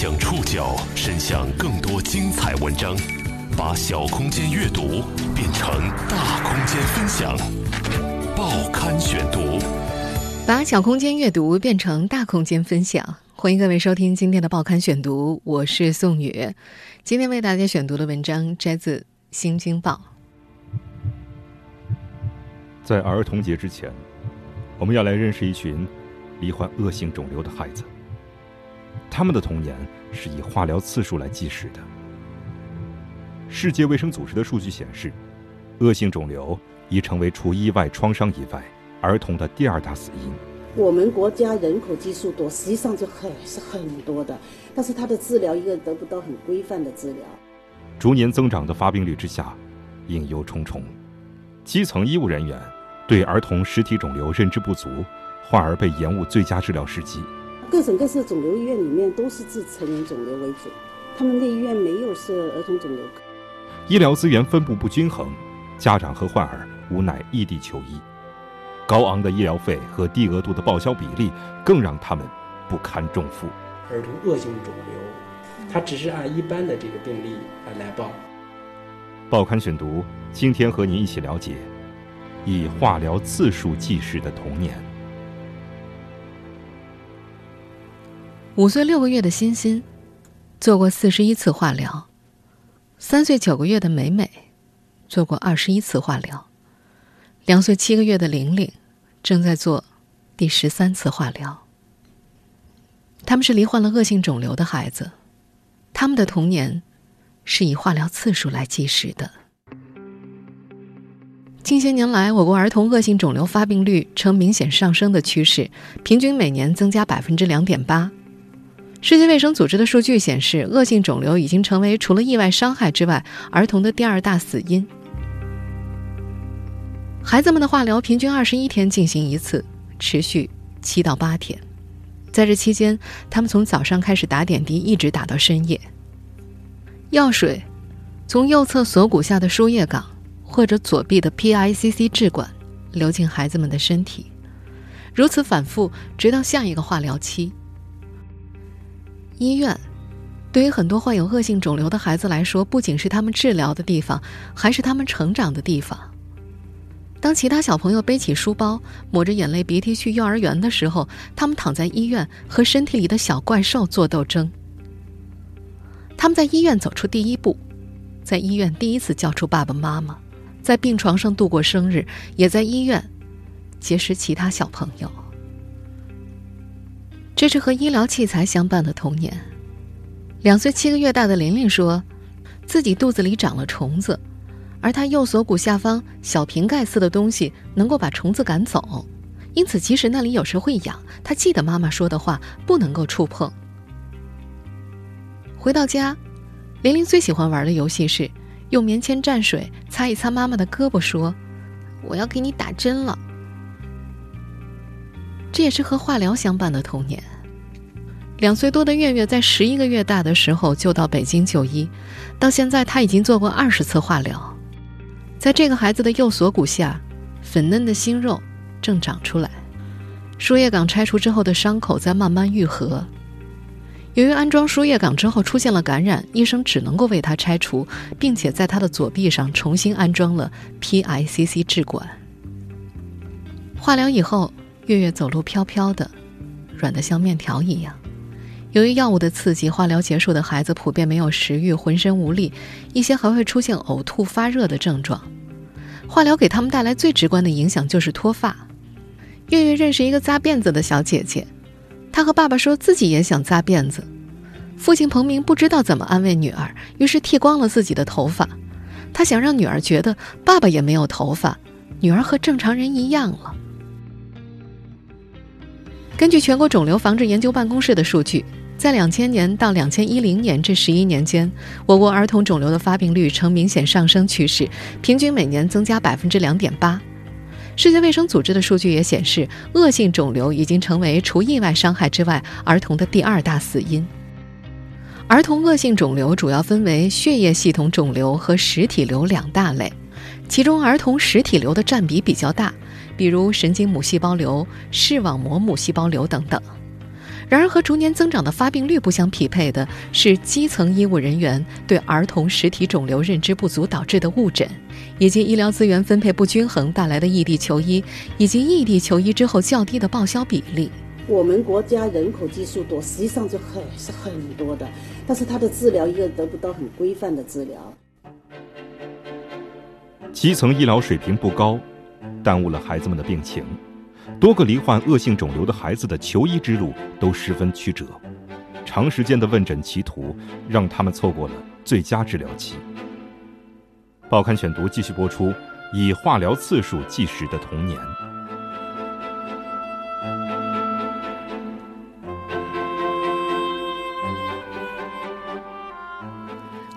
将触角伸向更多精彩文章，把小空间阅读变成大空间分享。报刊选读，把小空间阅读变成大空间分享。欢迎各位收听今天的报刊选读，我是宋宇。今天为大家选读的文章摘自《新京报》。在儿童节之前，我们要来认识一群罹患恶性肿瘤的孩子。他们的童年是以化疗次数来计时的。世界卫生组织的数据显示，恶性肿瘤已成为除意外创伤以外儿童的第二大死因。我们国家人口基数多，实际上就很是很多的，但是它的治疗一个得不到很规范的治疗。逐年增长的发病率之下，隐忧重重。基层医务人员。对儿童实体肿瘤认知不足，患儿被延误最佳治疗时机。各省各市肿瘤医院里面都是治成人肿瘤为主，他们的医院没有设儿童肿瘤科。医疗资源分布不均衡，家长和患儿无奈异地求医，高昂的医疗费和低额度的报销比例更让他们不堪重负。儿童恶性肿瘤，它只是按一般的这个病例来报。报刊选读，今天和您一起了解。以化疗次数计时的童年。五岁六个月的欣欣做过四十一次化疗，三岁九个月的美美做过二十一次化疗，两岁七个月的玲玲正在做第十三次化疗。他们是罹患了恶性肿瘤的孩子，他们的童年是以化疗次数来计时的。近些年来，我国儿童恶性肿瘤发病率呈明显上升的趋势，平均每年增加百分之两点八。世界卫生组织的数据显示，恶性肿瘤已经成为除了意外伤害之外，儿童的第二大死因。孩子们的化疗平均二十一天进行一次，持续七到八天。在这期间，他们从早上开始打点滴，一直打到深夜。药水从右侧锁骨下的输液岗。或者左臂的 PICC 质管流进孩子们的身体，如此反复，直到下一个化疗期。医院对于很多患有恶性肿瘤的孩子来说，不仅是他们治疗的地方，还是他们成长的地方。当其他小朋友背起书包，抹着眼泪鼻涕去幼儿园的时候，他们躺在医院和身体里的小怪兽做斗争。他们在医院走出第一步，在医院第一次叫出爸爸妈妈。在病床上度过生日，也在医院结识其他小朋友。这是和医疗器材相伴的童年。两岁七个月大的玲玲说，自己肚子里长了虫子，而她右锁骨下方小瓶盖似的东西能够把虫子赶走，因此即使那里有时会痒，她记得妈妈说的话，不能够触碰。回到家，玲玲最喜欢玩的游戏是。用棉签蘸水擦一擦妈妈的胳膊，说：“我要给你打针了。”这也是和化疗相伴的童年。两岁多的月月在十一个月大的时候就到北京就医，到现在他已经做过二十次化疗。在这个孩子的右锁骨下，粉嫩的新肉正长出来，输液岗拆除之后的伤口在慢慢愈合。由于安装输液岗之后出现了感染，医生只能够为他拆除，并且在他的左臂上重新安装了 PICC 质管。化疗以后，月月走路飘飘的，软得像面条一样。由于药物的刺激，化疗结束的孩子普遍没有食欲，浑身无力，一些还会出现呕吐、发热的症状。化疗给他们带来最直观的影响就是脱发。月月认识一个扎辫子的小姐姐。她和爸爸说自己也想扎辫子，父亲彭明不知道怎么安慰女儿，于是剃光了自己的头发。他想让女儿觉得爸爸也没有头发，女儿和正常人一样了。根据全国肿瘤防治研究办公室的数据，在两千年到两千一零年这十一年间，我国儿童肿瘤的发病率呈明显上升趋势，平均每年增加百分之两点八。世界卫生组织的数据也显示，恶性肿瘤已经成为除意外伤害之外儿童的第二大死因。儿童恶性肿瘤主要分为血液系统肿瘤和实体瘤两大类，其中儿童实体瘤的占比比较大，比如神经母细胞瘤、视网膜母细胞瘤等等。然而，和逐年增长的发病率不相匹配的是基层医务人员对儿童实体肿瘤认知不足导致的误诊，以及医疗资源分配不均衡带来的异地求医，以及异地求医之后较低的报销比例。我们国家人口基数多，实际上就很是很多的，但是它的治疗一个得不到很规范的治疗。基层医疗水平不高，耽误了孩子们的病情。多个罹患恶性肿瘤的孩子的求医之路都十分曲折，长时间的问诊歧途让他们错过了最佳治疗期。报刊选读继续播出，以化疗次数计时的童年。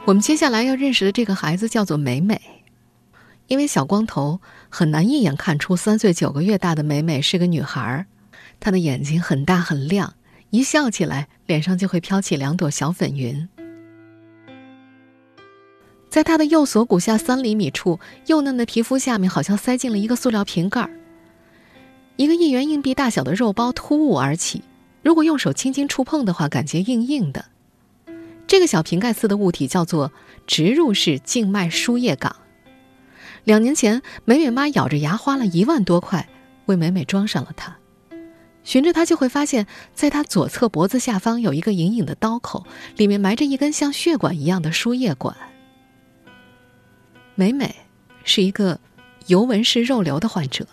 我们接下来要认识的这个孩子叫做美美，因为小光头很难一眼看出三岁九个月大的美美是个女孩儿。她的眼睛很大很亮，一笑起来脸上就会飘起两朵小粉云。在她的右锁骨下三厘米处，幼嫩的皮肤下面好像塞进了一个塑料瓶盖儿。一个一元硬币大小的肉包突兀而起，如果用手轻轻触碰的话，感觉硬硬的。这个小瓶盖似的物体叫做植入式静脉输液港。两年前，美美妈咬着牙花了一万多块为美美装上了它。循着它，就会发现，在她左侧脖子下方有一个隐隐的刀口，里面埋着一根像血管一样的输液管。美美是一个尤文氏肉瘤的患者。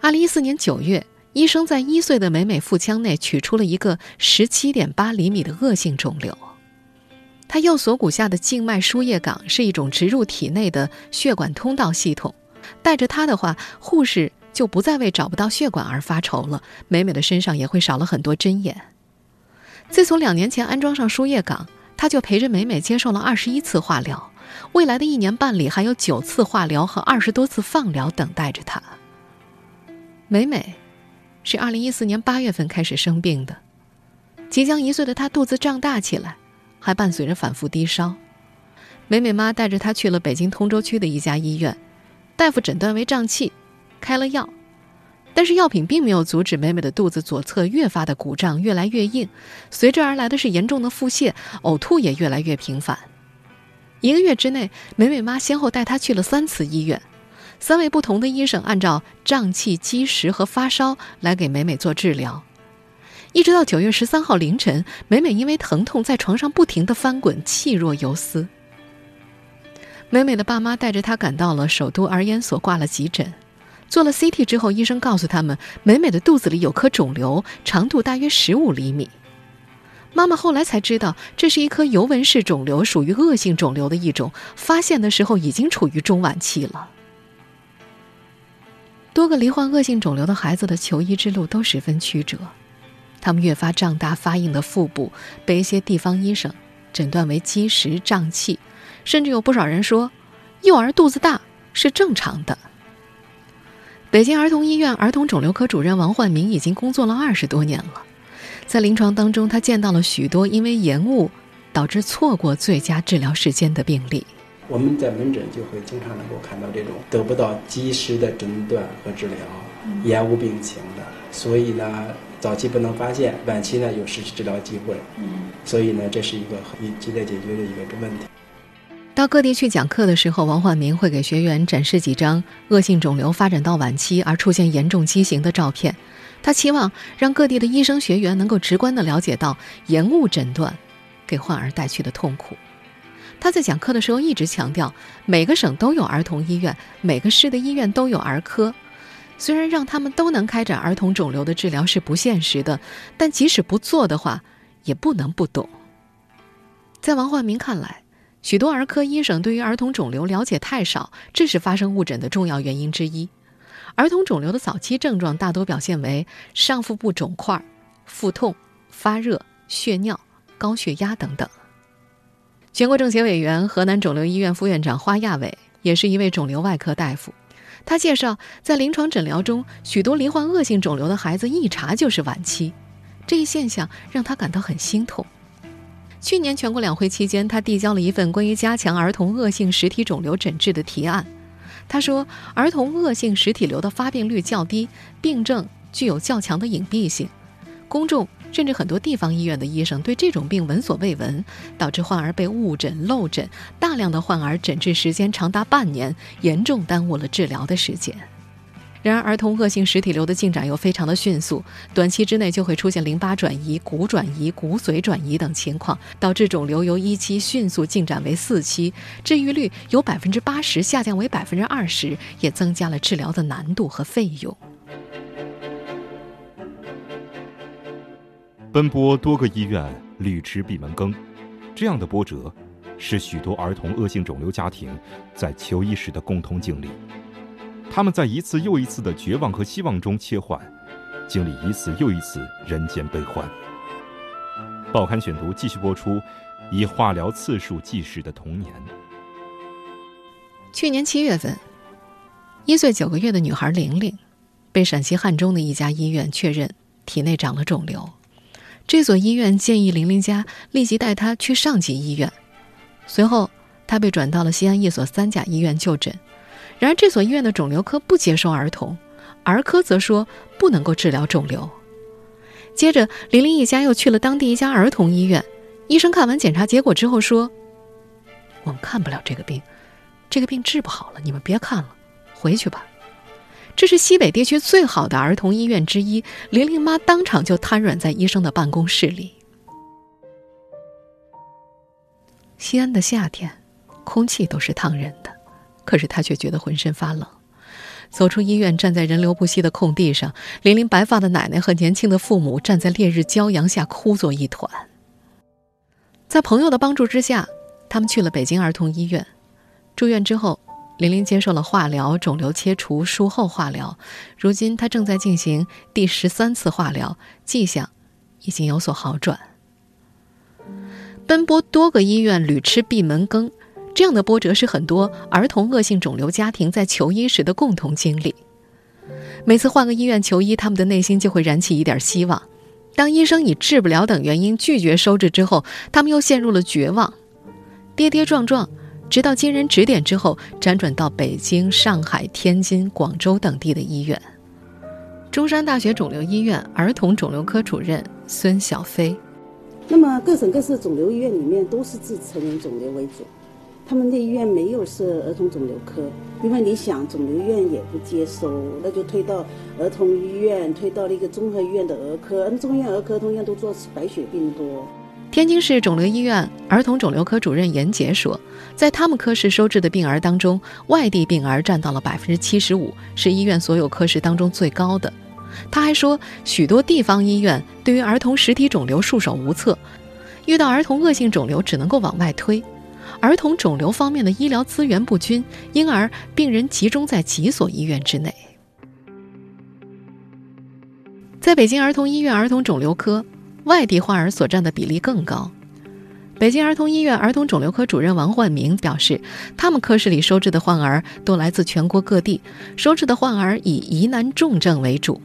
二零一四年九月。医生在一岁的美美腹腔内取出了一个十七点八厘米的恶性肿瘤。她右锁骨下的静脉输液港是一种植入体内的血管通道系统，带着它的话，护士就不再为找不到血管而发愁了。美美的身上也会少了很多针眼。自从两年前安装上输液港，她就陪着美美接受了二十一次化疗，未来的一年半里还有九次化疗和二十多次放疗等待着她。美美。是二零一四年八月份开始生病的，即将一岁的她肚子胀大起来，还伴随着反复低烧。美美妈带着她去了北京通州区的一家医院，大夫诊断为胀气，开了药，但是药品并没有阻止美美的肚子左侧越发的鼓胀，越来越硬，随之而来的是严重的腹泻，呕吐也越来越频繁。一个月之内，美美妈先后带她去了三次医院。三位不同的医生按照胀气、积食和发烧来给美美做治疗，一直到九月十三号凌晨，美美因为疼痛在床上不停地翻滚，气若游丝。美美的爸妈带着她赶到了首都儿研所挂了急诊，做了 CT 之后，医生告诉他们，美美的肚子里有颗肿瘤，长度大约十五厘米。妈妈后来才知道，这是一颗尤文氏肿瘤，属于恶性肿瘤的一种，发现的时候已经处于中晚期了。多个罹患恶性肿瘤的孩子的求医之路都十分曲折，他们越发胀大发硬的腹部被一些地方医生诊断为积食胀气，甚至有不少人说，幼儿肚子大是正常的。北京儿童医院儿童肿瘤科主任王焕明已经工作了二十多年了，在临床当中，他见到了许多因为延误导致错过最佳治疗时间的病例。我们在门诊就会经常能够看到这种得不到及时的诊断和治疗，延误病情的。所以呢，早期不能发现，晚期呢有失去治疗机会。所以呢，这是一个很亟待解决的一个问题。到各地去讲课的时候，王焕明会给学员展示几张恶性肿瘤发展到晚期而出现严重畸形的照片。他期望让各地的医生学员能够直观地了解到延误诊断给患儿带去的痛苦。他在讲课的时候一直强调，每个省都有儿童医院，每个市的医院都有儿科。虽然让他们都能开展儿童肿瘤的治疗是不现实的，但即使不做的话，也不能不懂。在王焕明看来，许多儿科医生对于儿童肿瘤了解太少，这是发生误诊的重要原因之一。儿童肿瘤的早期症状大多表现为上腹部肿块、腹痛、发热、血尿、高血压等等。全国政协委员、河南肿瘤医院副院长花亚伟也是一位肿瘤外科大夫。他介绍，在临床诊疗中，许多罹患恶性肿瘤的孩子一查就是晚期，这一现象让他感到很心痛。去年全国两会期间，他递交了一份关于加强儿童恶性实体肿瘤诊治的提案。他说，儿童恶性实体瘤的发病率较低，病症具有较强的隐蔽性，公众。甚至很多地方医院的医生对这种病闻所未闻，导致患儿被误诊、漏诊，大量的患儿诊治时间长达半年，严重耽误了治疗的时间。然而，儿童恶性实体瘤的进展又非常的迅速，短期之内就会出现淋巴转移、骨转移、骨髓转移等情况，导致肿瘤由一期迅速进展为四期，治愈率由百分之八十下降为百分之二十，也增加了治疗的难度和费用。奔波多个医院，屡吃闭门羹，这样的波折，是许多儿童恶性肿瘤家庭在求医时的共同经历。他们在一次又一次的绝望和希望中切换，经历一次又一次人间悲欢。报刊选读继续播出，以化疗次数计时的童年。去年七月份，一岁九个月的女孩玲玲，被陕西汉中的一家医院确认体内长了肿瘤。这所医院建议玲玲家立即带她去上级医院。随后，她被转到了西安一所三甲医院就诊。然而，这所医院的肿瘤科不接收儿童，儿科则说不能够治疗肿瘤。接着，玲玲一家又去了当地一家儿童医院，医生看完检查结果之后说：“我们看不了这个病，这个病治不好了，你们别看了，回去吧。”这是西北地区最好的儿童医院之一，玲玲妈当场就瘫软在医生的办公室里。西安的夏天，空气都是烫人的。可是她却觉得浑身发冷。走出医院，站在人流不息的空地上，玲玲白发的奶奶和年轻的父母站在烈日骄阳下哭作一团。在朋友的帮助之下，他们去了北京儿童医院。住院之后，玲玲接受了化疗、肿瘤切除、术后化疗。如今，她正在进行第十三次化疗，迹象已经有所好转。奔波多个医院，屡吃闭门羹。这样的波折是很多儿童恶性肿瘤家庭在求医时的共同经历。每次换个医院求医，他们的内心就会燃起一点希望。当医生以治不了等原因拒绝收治之后，他们又陷入了绝望，跌跌撞撞，直到经人指点之后，辗转到北京、上海、天津、广州等地的医院。中山大学肿瘤医院儿童肿瘤科主任孙小飞。那么各省各市肿瘤医院里面都是治成人肿瘤为主。他们的医院没有设儿童肿瘤科，因为你想肿瘤医院也不接收，那就推到儿童医院，推到了一个综合医院的儿科。嗯，综合医院儿科通常都做白血病多。天津市肿瘤医院儿童肿瘤科主任严杰说，在他们科室收治的病儿当中，外地病儿占到了百分之七十五，是医院所有科室当中最高的。他还说，许多地方医院对于儿童实体肿瘤束手无策，遇到儿童恶性肿瘤只能够往外推。儿童肿瘤方面的医疗资源不均，因而病人集中在几所医院之内。在北京儿童医院儿童肿瘤科，外地患儿所占的比例更高。北京儿童医院儿童肿瘤科主任王焕明表示，他们科室里收治的患儿都来自全国各地，收治的患儿以疑难重症为主。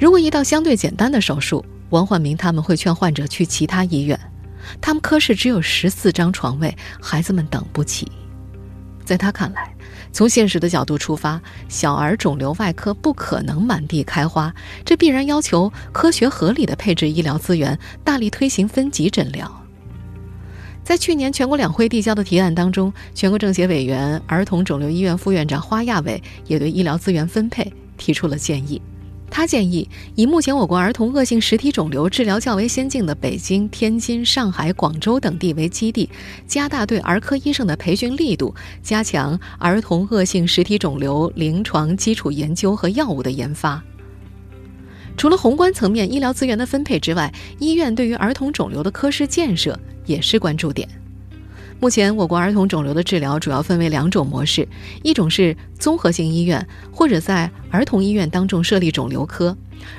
如果一道相对简单的手术，王焕明他们会劝患者去其他医院。他们科室只有十四张床位，孩子们等不起。在他看来，从现实的角度出发，小儿肿瘤外科不可能满地开花，这必然要求科学合理的配置医疗资源，大力推行分级诊疗。在去年全国两会递交的提案当中，全国政协委员、儿童肿瘤医院副院长花亚伟也对医疗资源分配提出了建议。他建议以目前我国儿童恶性实体肿瘤治疗较为先进的北京、天津、上海、广州等地为基地，加大对儿科医生的培训力度，加强儿童恶性实体肿瘤临床基础研究和药物的研发。除了宏观层面医疗资源的分配之外，医院对于儿童肿瘤的科室建设也是关注点。目前，我国儿童肿瘤的治疗主要分为两种模式：一种是综合性医院，或者在儿童医院当中设立肿瘤科；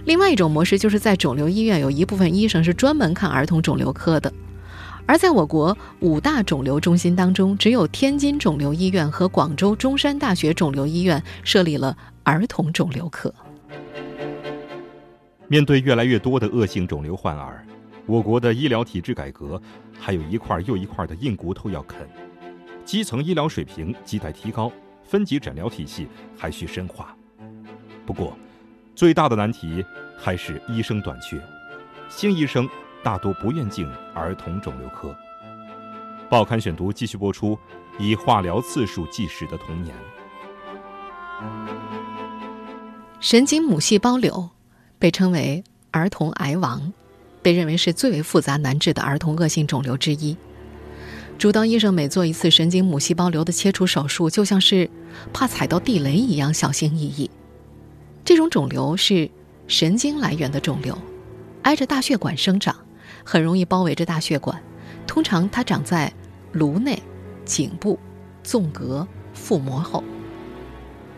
另外一种模式就是在肿瘤医院有一部分医生是专门看儿童肿瘤科的。而在我国五大肿瘤中心当中，只有天津肿瘤医院和广州中山大学肿瘤医院设立了儿童肿瘤科。面对越来越多的恶性肿瘤患儿。我国的医疗体制改革还有一块又一块的硬骨头要啃，基层医疗水平亟待提高，分级诊疗体系还需深化。不过，最大的难题还是医生短缺，新医生大多不愿进儿童肿瘤科。报刊选读继续播出，以化疗次数计时的童年。神经母细胞瘤被称为儿童癌王，被认为是最为复杂难治的儿童恶性肿瘤之一。主刀医生每做一次神经母细胞瘤的切除手术，就像是怕踩到地雷一样小心翼翼。这种肿瘤是神经来源的肿瘤，挨着大血管生长，很容易包围着大血管。通常它长在颅内、颈部、纵隔、腹膜后。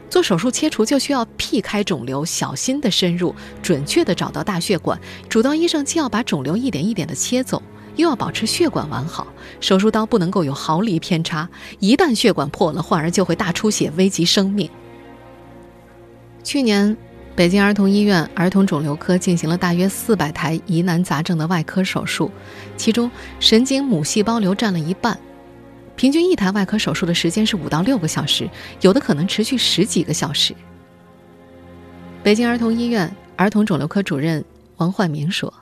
做手术切除就需要避开肿瘤，小心的深入，准确的找到大血管。主刀医生既要把肿瘤一点一点的切走。又要保持血管完好，手术刀不能够有毫厘偏差。一旦血管破了，患儿就会大出血，危及生命。去年，北京儿童医院儿童肿瘤科进行了大约四百台疑难杂症的外科手术，其中神经母细胞瘤占了一半。平均一台外科手术的时间是五到六个小时，有的可能持续十几个小时。北京儿童医院儿童肿瘤科主任王焕明说。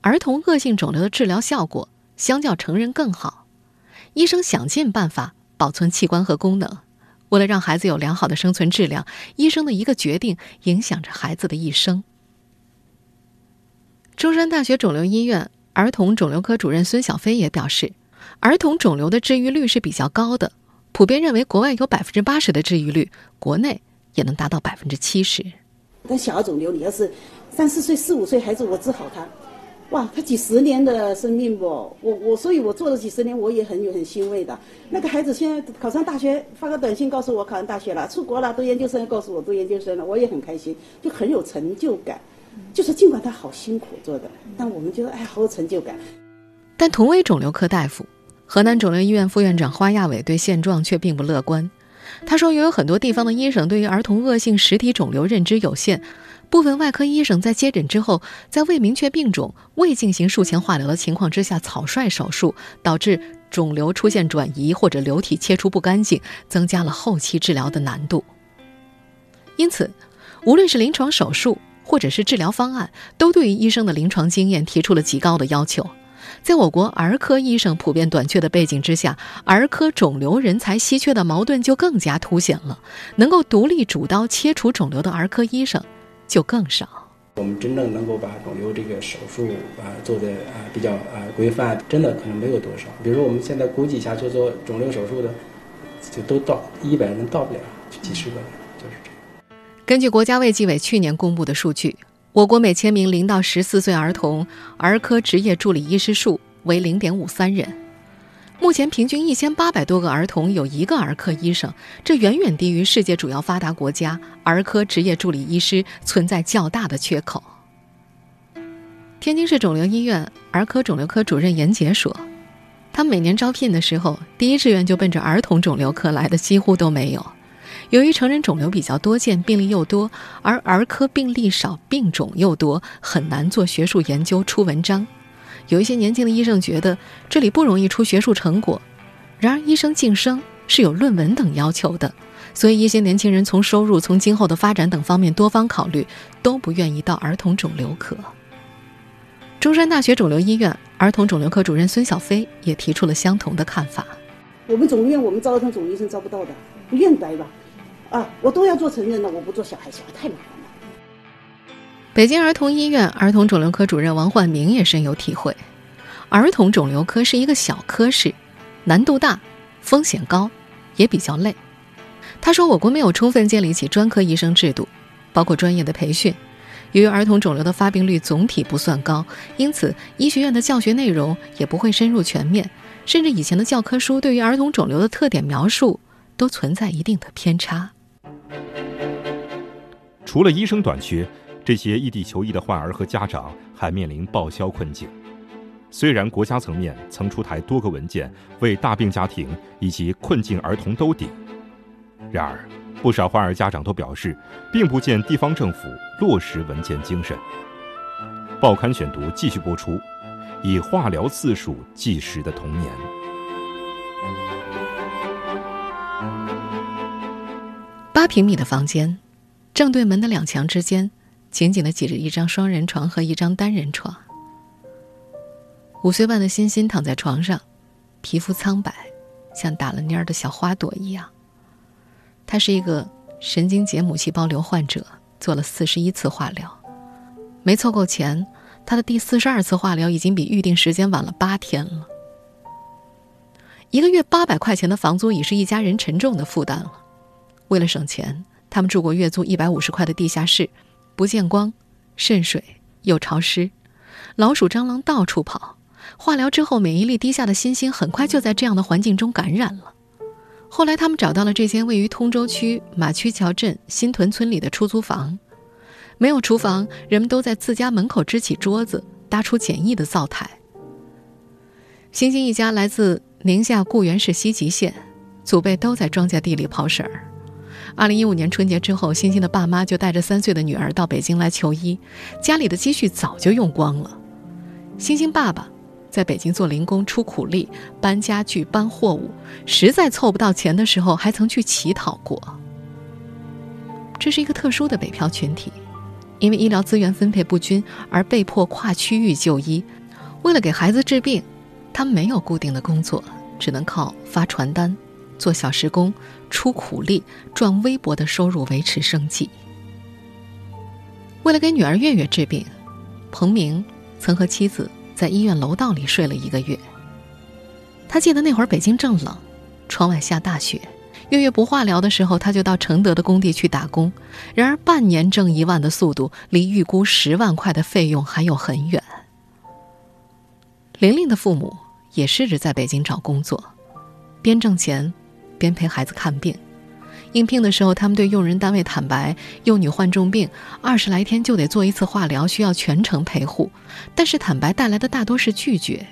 儿童恶性肿瘤的治疗效果相较成人更好，医生想尽办法保存器官和功能。为了让孩子有良好的生存质量，医生的一个决定影响着孩子的一生。中山大学肿瘤医院儿童肿瘤科主任孙晓飞也表示，儿童肿瘤的治愈率是比较高的，普遍认为国外有百分之八十的治愈率，国内也能达到百分之七十。但小儿肿瘤，你要是三四岁、四五岁孩子，我治好他。哇，他几十年的生命不？我我，所以我做了几十年，我也很有很欣慰的。那个孩子现在考上大学，发个短信告诉我考上大学了，出国了，读研究生，告诉我读研究生了，我也很开心，就很有成就感。就是尽管他好辛苦做的，但我们觉得哎，好有成就感。但同为肿瘤科大夫，河南肿瘤医院副院长花亚伟对现状却并不乐观。他说，由于很多地方的医生对于儿童恶性实体肿瘤认知有限。部分外科医生在接诊之后，在未明确病种、未进行术前化疗的情况之下草率手术，导致肿瘤出现转移或者瘤体切除不干净，增加了后期治疗的难度。因此，无论是临床手术或者是治疗方案，都对于医生的临床经验提出了极高的要求。在我国儿科医生普遍短缺的背景之下，儿科肿瘤人才稀缺的矛盾就更加凸显了。能够独立主刀切除肿瘤的儿科医生。就更少。我们真正能够把肿瘤这个手术啊做的啊比较啊规范，真的可能没有多少。比如说我们现在估计一下，做做肿瘤手术的，就都到一百人到不了，几十个人就是这样。根据国家卫计委去年公布的数据，我国每千名零到十四岁儿童儿科执业助理医师数为零点五三人。目前平均一千八百多个儿童有一个儿科医生，这远远低于世界主要发达国家儿科执业助理医师存在较大的缺口。天津市肿瘤医院儿科肿瘤科主任严杰说：“他每年招聘的时候，第一志愿就奔着儿童肿瘤科来的几乎都没有。由于成人肿瘤比较多见，病例又多，而儿科病例少，病种又多，很难做学术研究出文章。”有一些年轻的医生觉得这里不容易出学术成果，然而医生晋升是有论文等要求的，所以一些年轻人从收入、从今后的发展等方面多方考虑，都不愿意到儿童肿瘤科。中山大学肿瘤医院儿童肿瘤科主任孙晓飞也提出了相同的看法：我们总医院我们招儿童肿瘤医生招不到的，不愿待吧？啊，我都要做成人了，我不做小孩，小孩太麻烦。北京儿童医院儿童肿瘤科主任王焕明也深有体会，儿童肿瘤科是一个小科室，难度大，风险高，也比较累。他说：“我国没有充分建立起专科医生制度，包括专业的培训。由于儿童肿瘤的发病率总体不算高，因此医学院的教学内容也不会深入全面，甚至以前的教科书对于儿童肿瘤的特点描述都存在一定的偏差。”除了医生短缺。这些异地求医的患儿和家长还面临报销困境。虽然国家层面曾出台多个文件为大病家庭以及困境儿童兜底，然而不少患儿家长都表示，并不见地方政府落实文件精神。报刊选读继续播出：以化疗次数计时的童年。八平米的房间，正对门的两墙之间。紧紧的挤着一张双人床和一张单人床。五岁半的欣欣躺在床上，皮肤苍白，像打了蔫儿的小花朵一样。她是一个神经节母细胞瘤患者，做了四十一次化疗，没凑够钱，她的第四十二次化疗已经比预定时间晚了八天了。一个月八百块钱的房租已是一家人沉重的负担了。为了省钱，他们住过月租一百五十块的地下室，不见光，渗水又潮湿，老鼠蟑螂到处跑。化疗之后，免疫力低下的欣欣很快就在这样的环境中感染了。后来，他们找到了这间位于通州区马曲桥镇新屯村里的出租房，没有厨房，人们都在自家门口支起桌子，搭出简易的灶台。欣欣一家来自宁夏固原市西吉县，祖辈都在庄稼地里刨食儿。二零一五年春节之后，欣欣的爸妈就带着三岁的女儿到北京来求医，家里的积蓄早就用光了。欣欣爸爸。在北京做零工出苦力，搬家具、搬货物，实在凑不到钱的时候，还曾去乞讨过。这是一个特殊的北漂群体，因为医疗资源分配不均而被迫跨区域就医。为了给孩子治病，他没有固定的工作，只能靠发传单、做小时工、出苦力赚微薄的收入维持生计。为了给女儿月月治病，彭明曾和妻子。在医院楼道里睡了一个月。他记得那会儿北京正冷，窗外下大雪。月月不化疗的时候，他就到承德的工地去打工。然而半年挣一万的速度，离预估十万块的费用还有很远。玲玲的父母也试着在北京找工作，边挣钱，边陪孩子看病。应聘的时候，他们对用人单位坦白，幼女患重病，二十来天就得做一次化疗，需要全程陪护。但是坦白带来的大多是拒绝。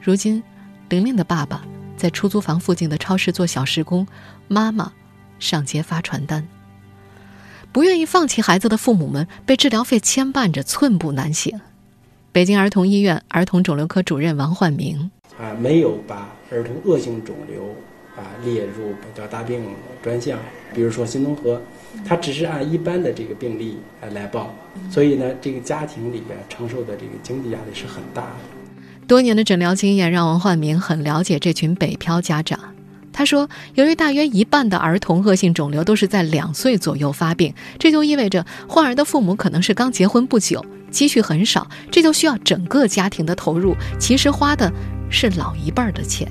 如今，玲玲的爸爸在出租房附近的超市做小时工，妈妈上街发传单。不愿意放弃孩子的父母们被治疗费牵绊着，寸步难行。北京儿童医院儿童肿瘤科主任王焕明啊，没有把儿童恶性肿瘤。啊，列入百条大病专项，比如说新农合，它只是按一般的这个病例来报，所以呢，这个家庭里边承受的这个经济压力是很大的。多年的诊疗经验让王焕明很了解这群北漂家长。他说，由于大约一半的儿童恶性肿瘤都是在两岁左右发病，这就意味着患儿的父母可能是刚结婚不久，积蓄很少，这就需要整个家庭的投入，其实花的是老一辈儿的钱。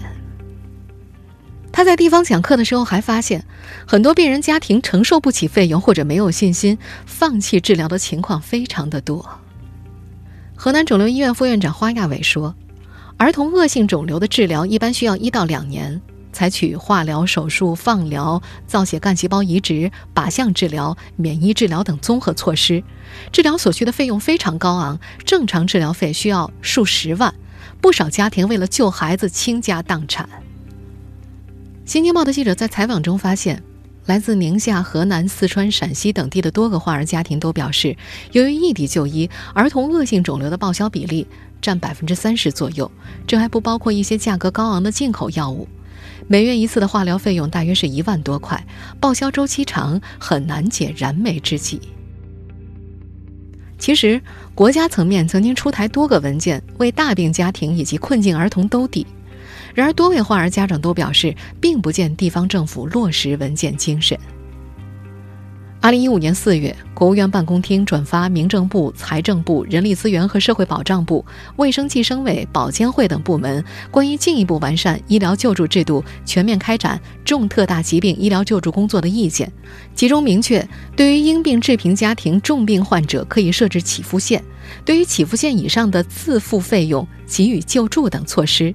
他在地方讲课的时候还发现，很多病人家庭承受不起费用或者没有信心，放弃治疗的情况非常的多。河南肿瘤医院副院长花亚伟说：“儿童恶性肿瘤的治疗一般需要一到两年，采取化疗、手术、放疗、造血干细胞移植、靶向治疗、免疫治疗等综合措施，治疗所需的费用非常高昂，正常治疗费需要数十万，不少家庭为了救孩子倾家荡产。”《新京报》的记者在采访中发现，来自宁夏、河南、四川、陕西等地的多个患儿家庭都表示，由于异地就医，儿童恶性肿瘤的报销比例占百分之三十左右。这还不包括一些价格高昂的进口药物。每月一次的化疗费用大约是一万多块，报销周期长，很难解燃眉之急。其实，国家层面曾经出台多个文件，为大病家庭以及困境儿童兜底。然而，多位患儿家长都表示，并不见地方政府落实文件精神。二零一五年四月，国务院办公厅转发民政部、财政部、人力资源和社会保障部、卫生计生委、保监会等部门关于进一步完善医疗救助制度、全面开展重特大疾病医疗救助工作的意见，其中明确，对于因病致贫家庭重病患者可以设置起付线，对于起付线以上的自付费用给予救助等措施。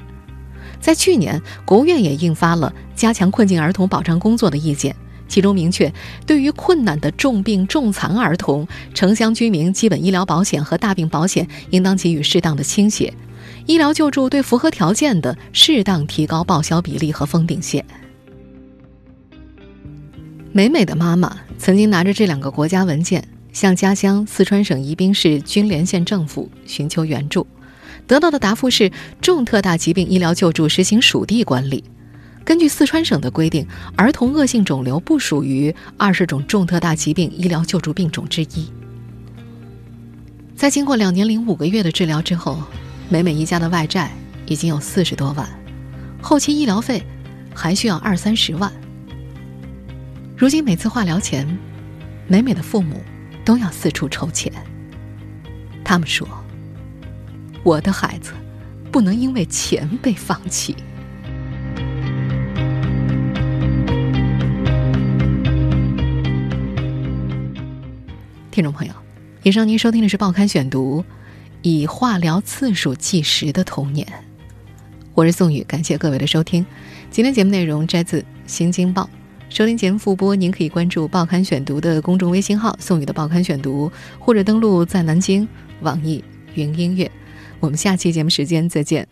在去年，国务院也印发了加强困境儿童保障工作的意见，其中明确，对于困难的重病重残儿童，城乡居民基本医疗保险和大病保险应当给予适当的倾斜，医疗救助对符合条件的适当提高报销比例和封顶线。美美的妈妈曾经拿着这两个国家文件，向家乡四川省宜宾市筠连县政府寻求援助。得到的答复是，重特大疾病医疗救助实行属地管理。根据四川省的规定，儿童恶性肿瘤不属于二十种重特大疾病医疗救助病种之一。在经过两年零五个月的治疗之后，美美一家的外债已经有四十多万，后期医疗费还需要二三十万。如今每次化疗前，美美的父母都要四处筹钱。他们说：“我的孩子不能因为钱被放弃。”听众朋友，以上您收听的是《报刊选读》，以化疗次数计时的童年。我是宋宇，感谢各位的收听。今天节目内容摘自《新京报》，收听节目复播，您可以关注《报刊选读》的公众微信号“宋宇的报刊选读”，或者登录在南京网易云音乐。我们下期节目时间再见。